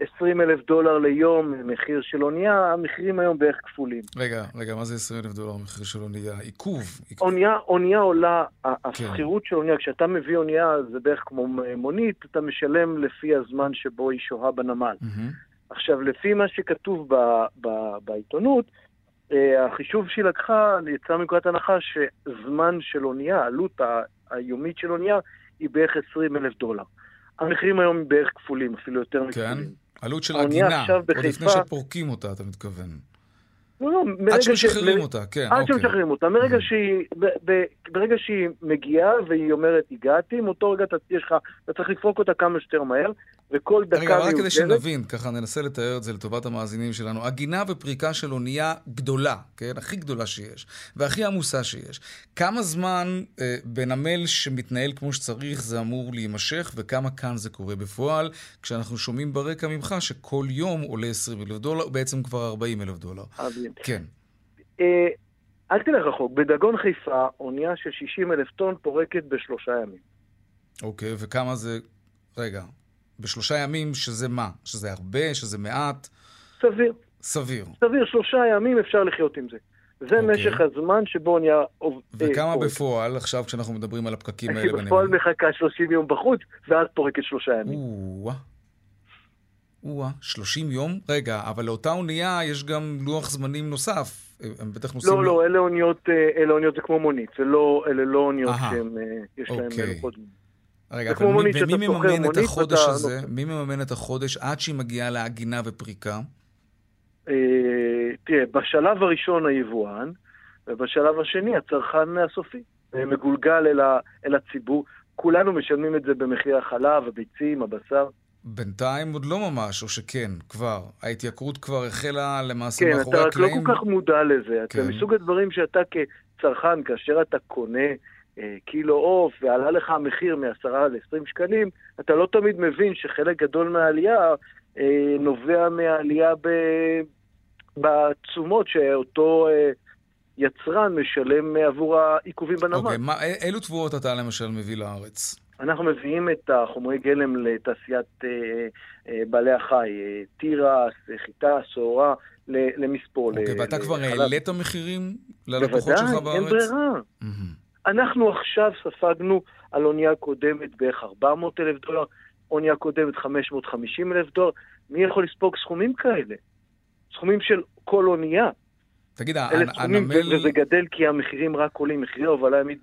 20 אלף דולר ליום מחיר של אונייה, המחירים היום בערך כפולים. רגע, רגע, מה זה 20 אלף דולר מחיר של אונייה? עיכוב. אונייה, אונייה עולה, כן. השכירות של אונייה, כשאתה מביא אונייה זה בערך כמו מונית, אתה משלם לפי הזמן שבו היא שוהה בנמל. Mm-hmm. עכשיו, לפי מה שכתוב ב, ב, בעיתונות, אה, החישוב שהיא לקחה יצא מנקודת הנחה שזמן של אונייה, העלות היומית של אונייה, היא בערך 20 אלף דולר. המחירים היום בערך כפולים, אפילו יותר מכפולים. עלות של הגינה, עוד. לפני שפורקים אותה, אתה מתכוון. לא, לא, עד שמשחררים אותה, כן, עד אוקיי. שמשחררים אותה. מרגע mm. שהיא, ב, ב, ברגע שהיא מגיעה והיא אומרת, הגעתי, מאותו רגע אתה, לך, אתה צריך לפרוק אותה כמה שיותר מהר, וכל דקה רגע, רק כדי שנבין, ככה ננסה לתאר את זה לטובת המאזינים שלנו. הגינה ופריקה של אונייה גדולה, כן? הכי גדולה שיש, והכי עמוסה שיש. כמה זמן אה, בנמל שמתנהל כמו שצריך זה אמור להימשך, וכמה כאן זה קורה בפועל, כשאנחנו שומעים ברקע ממך שכל יום עולה 20 אלף דולר, בעצם כבר 40 אלף דולר. כן. אה, אל תלך רחוק, בדגון חיפה, אונייה של 60 אלף טון פורקת בשלושה ימים. אוקיי, וכמה זה... רגע, בשלושה ימים, שזה מה? שזה הרבה? שזה מעט? סביר. סביר. סביר, שלושה ימים אפשר לחיות עם זה. זה okay. אוקיי. משך הזמן שבו נהיה... וכמה אה, בפועל, עכשיו כשאנחנו מדברים על הפקקים האלה בנמל? בפועל מחכה 30 יום בחוץ, ואז פורקת שלושה ימים. או-אה. או-אה, 30 יום? רגע, אבל לאותה אונייה יש גם לוח זמנים נוסף. הם בטח נוסעים... לא, לא, אלה אוניות, אה, אלה אוניות זה כמו מונית, זה לא, אלה לא אוניות שיש להם אוקיי. לוחות זמנים. רגע, אבל מי, ומי מממן את החודש ואתה... הזה? מי מממן את החודש עד שהיא מגיעה לעגינה ופריקה? אה, תראה, בשלב הראשון היבואן, ובשלב השני הצרכן הסופי. מגולגל אל, ה, אל הציבור. כולנו משלמים את זה במחיר החלב, הביצים, הבשר. בינתיים עוד לא ממש, או שכן, כבר. ההתייקרות כבר החלה למעשה כן, מאחורי הקלעים. כן, אתה רק לא כל כך מודע לזה. כן. אתה מסוג הדברים שאתה כצרכן, כאשר אתה קונה אה, קילו עוף ועלה לך המחיר מ-10 ל-20 שקלים, אתה לא תמיד מבין שחלק גדול מהעלייה אה, נובע מהעלייה ב... בתשומות שאותו אה, יצרן משלם עבור העיכובים בנמל. אוקיי, מה, אילו תבואות אתה למשל מביא לארץ? אנחנו מביאים את החומרי גלם לתעשיית אה, אה, בעלי החי, אה, תירס, חיטה, שעורה, למספור. אוקיי, ואתה כבר העלית מחירים ללקוחות שלך בארץ? בוודאי, אין ברירה. Mm-hmm. אנחנו עכשיו ספגנו על אונייה קודמת בערך 400 אלף דולר, אונייה קודמת 550 אלף דולר. מי יכול לספוג סכומים כאלה? סכומים של כל אונייה. תגיד, הנמל... וזה גדל כי המחירים רק עולים, מחירי ההובלה הימית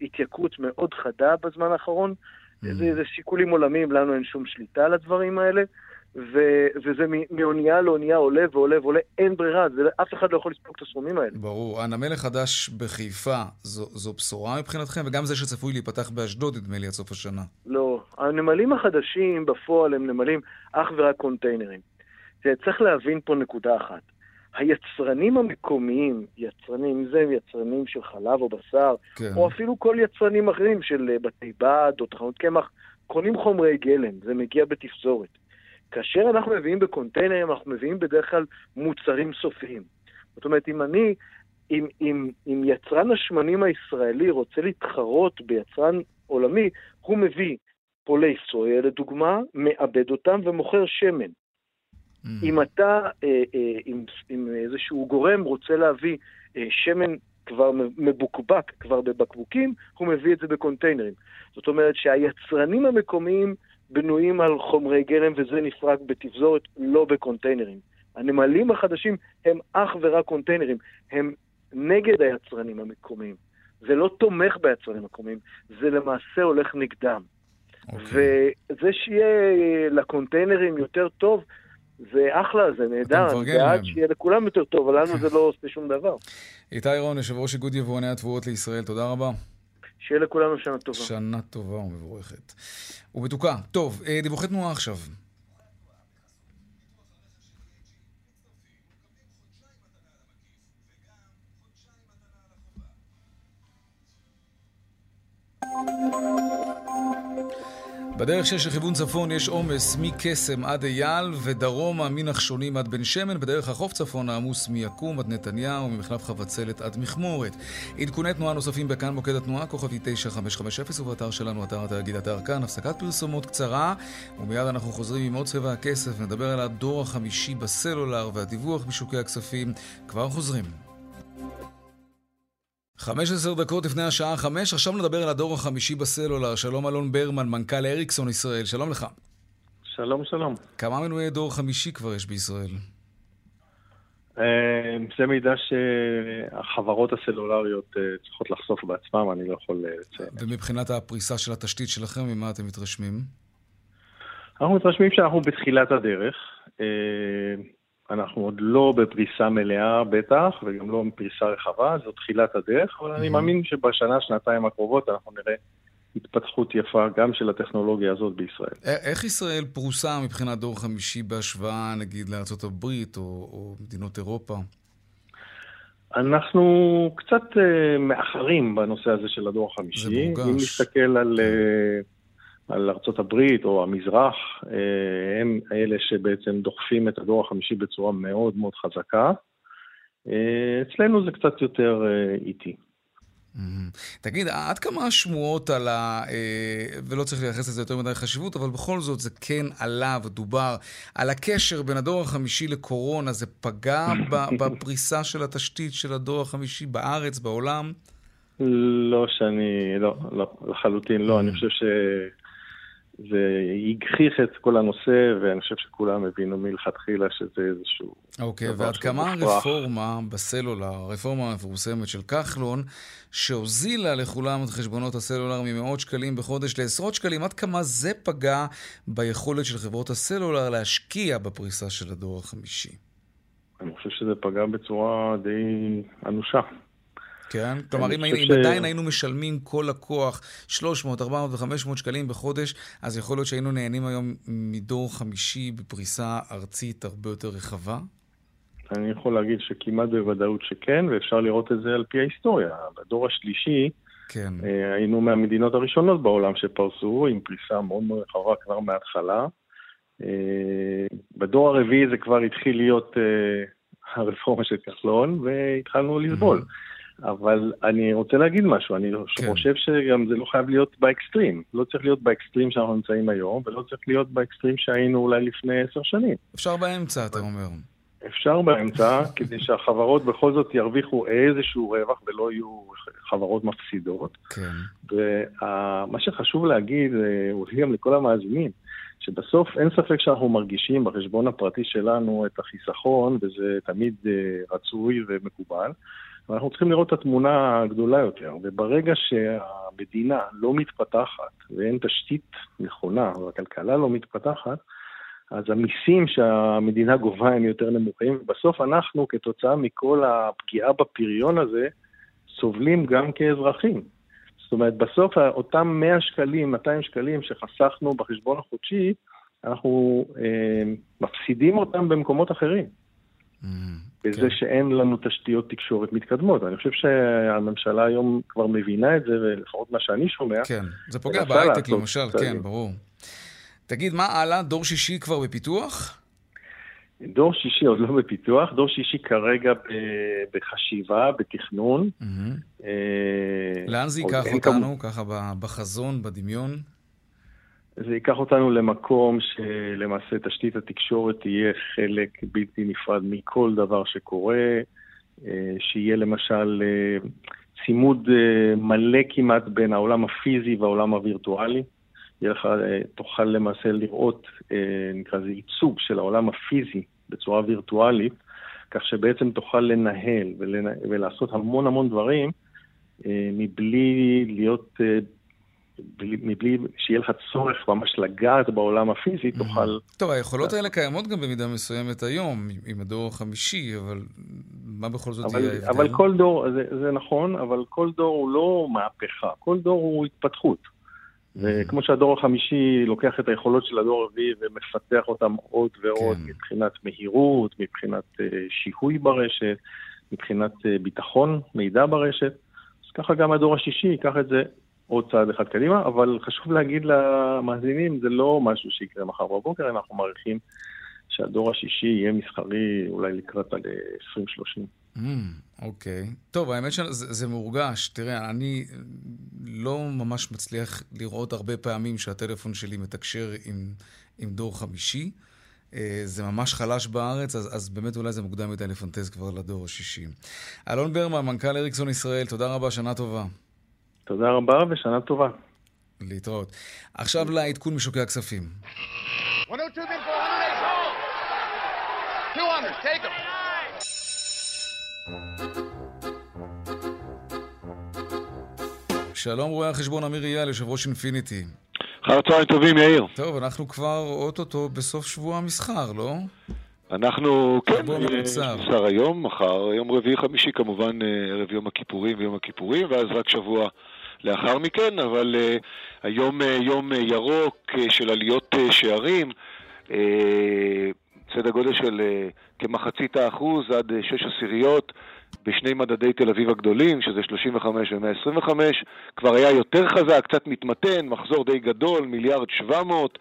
בהתייקרות מאוד חדה בזמן האחרון. Mm. זה, זה שיקולים עולמיים, לנו אין שום שליטה על הדברים האלה. ו- וזה מאונייה לאונייה עולה ועולה ועולה, אין ברירה, זה, אף אחד לא יכול לספוג את הסכומים האלה. ברור. הנמל החדש בחיפה, זו, זו בשורה מבחינתכם? וגם זה שצפוי להיפתח באשדוד, נדמה לי, עד סוף השנה. לא. הנמלים החדשים בפועל הם נמלים אך ורק קונטיינרים. צריך להבין פה נקודה אחת. היצרנים המקומיים, יצרנים, זה יצרנים של חלב או בשר, כן. או אפילו כל יצרנים אחרים של אה, בתי בד או תחנות קמח, קונים חומרי גלם, זה מגיע בתפזורת. כאשר אנחנו מביאים בקונטיינרים, אנחנו מביאים בדרך כלל מוצרים סופיים. זאת אומרת, אם אני, אם, אם, אם יצרן השמנים הישראלי רוצה להתחרות ביצרן עולמי, הוא מביא פולי סויה לדוגמה, מעבד אותם ומוכר שמן. Mm. אם אתה, אה, אה, אם, אם איזשהו גורם רוצה להביא אה, שמן כבר מבוקבק, כבר בבקבוקים, הוא מביא את זה בקונטיינרים. זאת אומרת שהיצרנים המקומיים בנויים על חומרי גלם וזה נפרק בתפזורת, לא בקונטיינרים. הנמלים החדשים הם אך ורק קונטיינרים, הם נגד היצרנים המקומיים. זה לא תומך ביצרנים המקומיים, זה למעשה הולך נגדם. Okay. אוקיי. וזה שיהיה לקונטיינרים יותר טוב, זה אחלה, זה נהדר, אני בעד שיהיה לכולם יותר טוב, אבל לנו זה לא עושה שום דבר. איתי רון, יושב ראש איגוד יבואני התבואות לישראל, תודה רבה. שיהיה לכולנו שנה טובה. שנה טובה ומבורכת. ובתוקה. טוב, אה, דיווחי תנועה עכשיו. בדרך שש לכיוון צפון יש עומס מקסם עד אייל ודרומה מנחשונים עד בן שמן. בדרך החוף צפון העמוס מיקום עד נתניהו וממחלף חבצלת עד מכמורת. עדכוני תנועה נוספים בכאן מוקד התנועה, כוכבי 9550 ובאתר שלנו, אתר התאגיד אתר כאן. הפסקת פרסומות קצרה ומיד אנחנו חוזרים עם עוד צבע הכסף. נדבר על הדור החמישי בסלולר והדיווח בשוקי הכספים. כבר חוזרים. 15 דקות לפני השעה 5, עכשיו נדבר על הדור החמישי בסלולר. שלום אלון ברמן, מנכ"ל אריקסון ישראל, שלום לך. שלום, שלום. כמה מנועי דור חמישי כבר יש בישראל? אה, זה מידע שהחברות הסלולריות אה, צריכות לחשוף בעצמם, אני לא יכול אה, לציין. ומבחינת הפריסה של התשתית שלכם, ממה אתם מתרשמים? אנחנו מתרשמים שאנחנו בתחילת הדרך. אנחנו עוד לא בפריסה מלאה בטח, וגם לא בפריסה רחבה, זו תחילת הדרך, אבל אני מאמין שבשנה, שנתיים הקרובות אנחנו נראה התפתחות יפה גם של הטכנולוגיה הזאת בישראל. איך ישראל פרוסה מבחינת דור חמישי בהשוואה, נגיד, לארה"ב או, או מדינות אירופה? אנחנו קצת uh, מאחרים בנושא הזה של הדור החמישי. זה מורגש. אם נסתכל על... Uh, על ארצות הברית או המזרח, אה, הם אלה שבעצם דוחפים את הדור החמישי בצורה מאוד מאוד חזקה. אה, אצלנו זה קצת יותר אה, איטי. Mm-hmm. תגיד, עד כמה השמועות על ה... ולא צריך לייחס לזה יותר מדי חשיבות, אבל בכל זאת זה כן עלה ודובר על הקשר בין הדור החמישי לקורונה, זה פגע בפריסה של התשתית של הדור החמישי בארץ, בעולם? לא שאני, לא, לא, לחלוטין לא. אני mm-hmm. חושב והגחיך את כל הנושא, ואני חושב שכולם הבינו מלכתחילה שזה איזשהו... אוקיי, ועד כמה הרפורמה בסלולר, הרפורמה המפורסמת של כחלון, שהוזילה לכולם את חשבונות הסלולר ממאות שקלים בחודש לעשרות שקלים, עד כמה זה פגע ביכולת של חברות הסלולר להשקיע בפריסה של הדור החמישי? אני חושב שזה פגע בצורה די אנושה. כן? כלומר, אם, אם. עדיין היינו משלמים כל לקוח 300, 400 ו-500 שקלים בחודש, אז יכול להיות שהיינו נהנים היום מדור חמישי בפריסה ארצית הרבה יותר רחבה? אני יכול להגיד שכמעט בוודאות שכן, ואפשר לראות את זה על פי ההיסטוריה. בדור השלישי, כן. אה, היינו מהמדינות הראשונות בעולם שפרסו, עם פריסה מאוד מאוד רחבה כבר מההתחלה. אה, בדור הרביעי זה כבר התחיל להיות אה, הרפורמה של כחלון, והתחלנו לסבול. Mm-hmm. אבל אני רוצה להגיד משהו, אני כן. חושב שגם זה לא חייב להיות באקסטרים. לא צריך להיות באקסטרים שאנחנו נמצאים היום, ולא צריך להיות באקסטרים שהיינו אולי לפני עשר שנים. אפשר באמצע, אתה אומר. אפשר באמצע, כדי שהחברות בכל זאת ירוויחו איזשהו רווח ולא יהיו חברות מפסידות. כן. ומה שחשוב להגיד, אולי גם לכל המאזינים, שבסוף אין ספק שאנחנו מרגישים בחשבון הפרטי שלנו את החיסכון, וזה תמיד אה, רצוי ומקובל. ואנחנו צריכים לראות את התמונה הגדולה יותר. וברגע שהמדינה לא מתפתחת ואין תשתית נכונה והכלכלה לא מתפתחת, אז המיסים שהמדינה גובה הם יותר נמוכים, ובסוף אנחנו, כתוצאה מכל הפגיעה בפריון הזה, סובלים גם כאזרחים. זאת אומרת, בסוף אותם 100 שקלים, 200 שקלים שחסכנו בחשבון החודשי, אנחנו אה, מפסידים אותם במקומות אחרים. בזה כן. שאין לנו תשתיות תקשורת מתקדמות. אני חושב שהממשלה היום כבר מבינה את זה, ולפחות מה שאני שומע... כן, זה פוגע בהייטק למשל, כן, ברור. תגיד, מה הלאה? דור שישי כבר בפיתוח? דור שישי עוד לא בפיתוח, דור שישי כרגע בחשיבה, בתכנון. אה, לאן זה ייקח אותנו, ככה בחזון, בדמיון? זה ייקח אותנו למקום שלמעשה תשתית התקשורת תהיה חלק בלתי נפרד מכל דבר שקורה, אה, שיהיה למשל אה, צימוד אה, מלא כמעט בין העולם הפיזי והעולם הווירטואלי. יהיה לך, תוכל למעשה לראות, נקרא לזה ייצוג של העולם הפיזי בצורה וירטואלית, כך שבעצם תוכל לנהל ולעשות המון המון דברים מבלי להיות מבלי שיהיה לך צורך ממש לגעת בעולם הפיזי, תוכל... טוב, היכולות האלה קיימות גם במידה מסוימת היום, עם הדור החמישי, אבל מה בכל זאת יהיה ההבדל? אבל כל דור, זה, זה נכון, אבל כל דור הוא לא מהפכה, כל דור הוא התפתחות. וכמו שהדור החמישי לוקח את היכולות של הדור הרביעי ומפתח אותם עוד ועוד כן. מבחינת מהירות, מבחינת uh, שיהוי ברשת, מבחינת uh, ביטחון, מידע ברשת, אז ככה גם הדור השישי ייקח את זה עוד צעד אחד קדימה, אבל חשוב להגיד למאזינים, זה לא משהו שיקרה מחר בבוקר, אנחנו מעריכים שהדור השישי יהיה מסחרי אולי לקראת על 2030. Mm, אוקיי. Mm, okay. טוב, האמת שזה מורגש. תראה, אני לא ממש מצליח לראות הרבה פעמים שהטלפון שלי מתקשר עם, עם דור חמישי. אה, זה ממש חלש בארץ, אז, אז באמת אולי זה מוקדם מדי לפנטז כבר לדור השישי. אלון ברמן, מנכ"ל אריקסון ישראל, תודה רבה, שנה טובה. תודה רבה ושנה טובה. להתראות. עכשיו לעדכון משוקי הכספים. שלום רואה החשבון אמיר אייל, יושב ראש אינפיניטי. אחר צהריים טובים, יאיר. טוב, אנחנו כבר אוטוטו בסוף שבוע המסחר, לא? אנחנו, כן, מסחר היום, מחר, יום רביעי חמישי כמובן, אה, ערב יום הכיפורים ויום הכיפורים, ואז רק שבוע לאחר מכן, אבל uh, היום uh, יום uh, ירוק uh, של עליות uh, שערים, uh, סדר גודל של uh, כמחצית האחוז עד uh, שש עשיריות בשני מדדי תל אביב הגדולים, שזה 35 ו-125, כבר היה יותר חזק, קצת מתמתן, מחזור די גדול, מיליארד 700.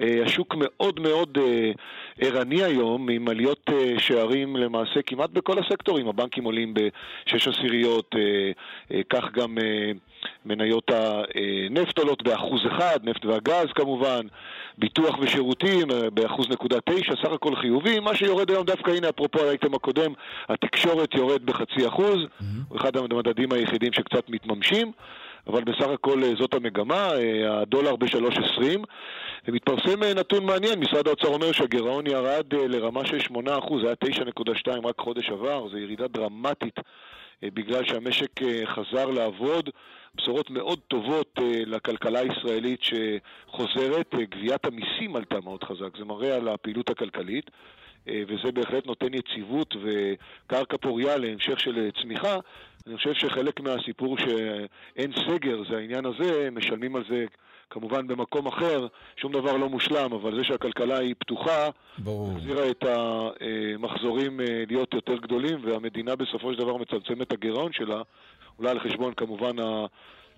אה, השוק מאוד מאוד אה, ערני היום, עם עליות אה, שערים למעשה כמעט בכל הסקטורים. הבנקים עולים בשש עשיריות, כך גם מניות הנפט עולות באחוז אחד, נפט והגז כמובן, ביטוח ושירותים באחוז נקודה תשע, סך הכל חיובי. מה שיורד היום דווקא, הנה אפרופו האייטם הקודם, התקשורת יורד בחצי אחוז. הוא אחד המדדים היחידים שקצת מתממשים. אבל בסך הכל זאת המגמה, הדולר ב-3.20. ומתפרסם אה, נתון מעניין, משרד האוצר אומר שהגירעון ירד אה, לרמה של 8%, זה היה 9.2 רק חודש עבר, זו ירידה דרמטית אה, בגלל שהמשק חזר לעבוד. בשורות מאוד טובות לכלכלה הישראלית שחוזרת, גביית המיסים עלתה מאוד חזק, זה מראה על הפעילות הכלכלית. וזה בהחלט נותן יציבות וקרקע פוריה להמשך של צמיחה. אני חושב שחלק מהסיפור שאין סגר זה העניין הזה, משלמים על זה כמובן במקום אחר, שום דבר לא מושלם, אבל זה שהכלכלה היא פתוחה, החזירה את המחזורים אה, להיות יותר גדולים, והמדינה בסופו של דבר מצמצמת את הגירעון שלה, אולי על חשבון כמובן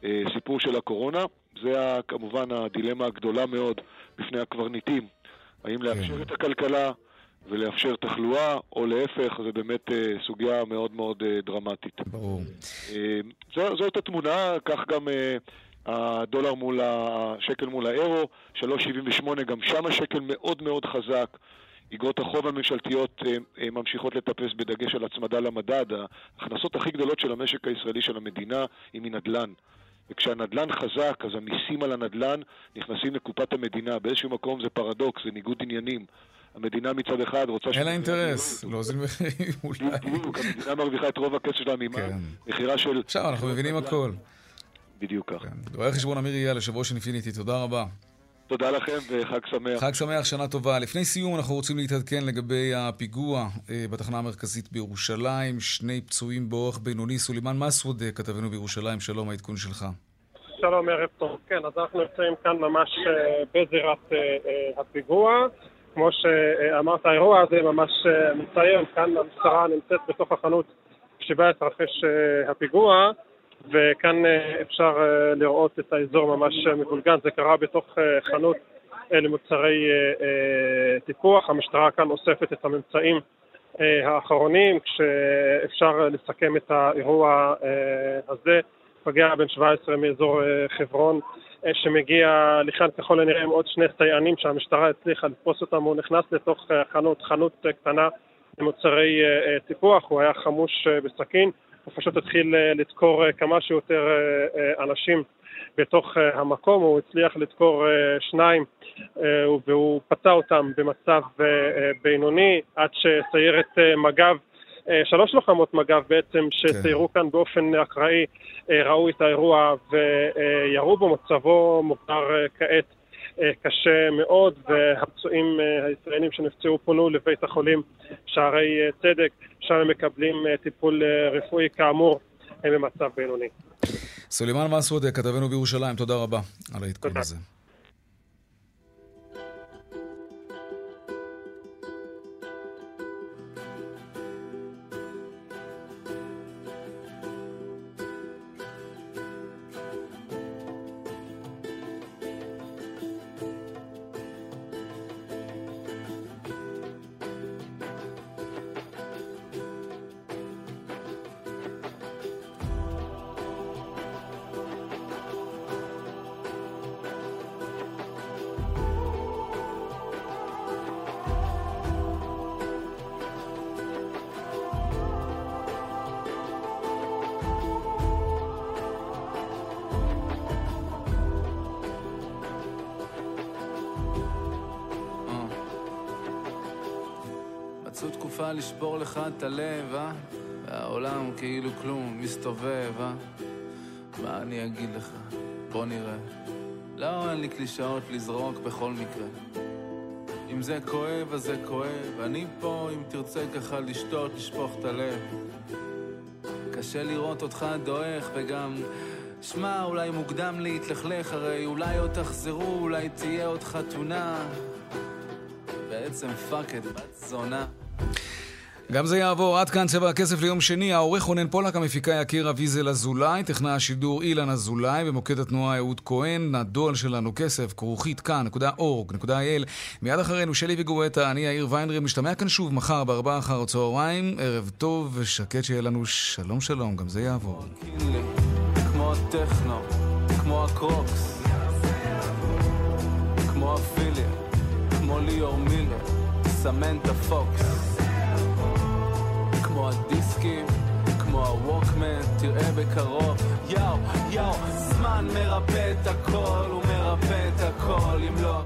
הסיפור של הקורונה. זה כמובן הדילמה הגדולה מאוד בפני הקברניטים. האם לאפשר כן. את הכלכלה ולאפשר תחלואה, או להפך, זה באמת אה, סוגיה מאוד מאוד אה, דרמטית. ברור. זאת התמונה, כך גם הדולר מול השקל מול האירו, 3.78, גם שם השקל מאוד מאוד חזק. איגרות החוב הממשלתיות אה, אה, ממשיכות לטפס בדגש על הצמדה למדד. ההכנסות הכי גדולות של המשק הישראלי של המדינה היא מנדל"ן. וכשהנדל"ן חזק, אז המיסים על הנדל"ן נכנסים לקופת המדינה. באיזשהו מקום זה פרדוקס, זה ניגוד עניינים. המדינה מצד אחד רוצה... אין לה אינטרס, להוזיל מחירים אולי. בדיוק, המדינה מרוויחה את רוב הכסף שלה ממה? כן. של... עכשיו, אנחנו מבינים הכל. בדיוק ככה. כן. רואה חשבון אמיר אייל, יושב ראש אינפיניטי, תודה רבה. תודה לכם וחג שמח. חג שמח, שנה טובה. לפני סיום אנחנו רוצים להתעדכן לגבי הפיגוע אה, בתחנה המרכזית בירושלים. שני פצועים באורח בינוני. סולימאן מסעוד, אה, כתבנו בירושלים, שלום, העדכון שלך. שלום, ערב טוב. כן, אז אנחנו נמצאים כאן ממש אה, בזירת הפיגוע. כמו שאמרת, האירוע הזה ממש מצער. כאן המשטרה נמצאת בתוך החנות שבה התרחש הפיגוע. וכאן אה, אפשר אה, לראות את האזור ממש מבולגן, זה קרה בתוך אה, חנות למוצרי טיפוח, המשטרה כאן אוספת את הממצאים האחרונים, כשאפשר לסכם את האירוע הזה, פגע בן 17 מאזור חברון שמגיע לכאן ככל הנראה עם עוד שני סייענים שהמשטרה הצליחה לתפוס אותם, הוא נכנס לתוך חנות, חנות קטנה למוצרי טיפוח, הוא היה חמוש בסכין, הוא פשוט התחיל לדקור כמה שיותר אנשים בתוך המקום, הוא הצליח לדקור שניים והוא פצע אותם במצב בינוני עד שסיירת מג"ב אה, שלוש לוחמות מג"ב בעצם שסיירו כן. כאן באופן אקראי אה, ראו את האירוע וירו בו, מצבו מוגדר אה, כעת קשה מאוד והפצועים הישראלים שנפצעו פונו לבית החולים שערי צדק, שם הם מקבלים טיפול רפואי כאמור, הם במצב בינוני. סולימאן מסעוד, כתבנו בירושלים, תודה רבה על העדכון הזה. לשבור לך את הלב, אה? והעולם כאילו כלום מסתובב, אה? מה אני אגיד לך? בוא נראה. לא, אין לי קלישאות לזרוק בכל מקרה. אם זה כואב, אז זה כואב. אני פה, אם תרצה ככה לשתות, לשפוך את הלב. קשה לראות אותך דועך, וגם... שמע, אולי מוקדם להתלכלך, הרי אולי עוד תחזרו, אולי תהיה עוד חתונה. בעצם פאק את בת זונה. גם זה יעבור. עד כאן צבע הכסף ליום שני. העורך רונן פולק, המפיקה יקיר אביזל אזולאי, טכנאי השידור אילן אזולאי, במוקד התנועה אהוד כהן, הדואל שלנו כסף, כרוכית כאן.org.il. מיד אחרינו שלי וגואטה, אני יאיר ויינרי, משתמע כאן שוב מחר בארבעה אחר הצהריים. ערב טוב ושקט שיהיה לנו שלום שלום, גם זה יעבור. כמו הטכנו, כמו הקרוקס, כמו הפיליה, כמו ליאור מילר, סמנטה פוקס. כמו הדיסקים, כמו הווקמן, תראה בקרוב, יאו, יאו, זמן מרפא את הכל, הוא מרפא את הכל, אם לא...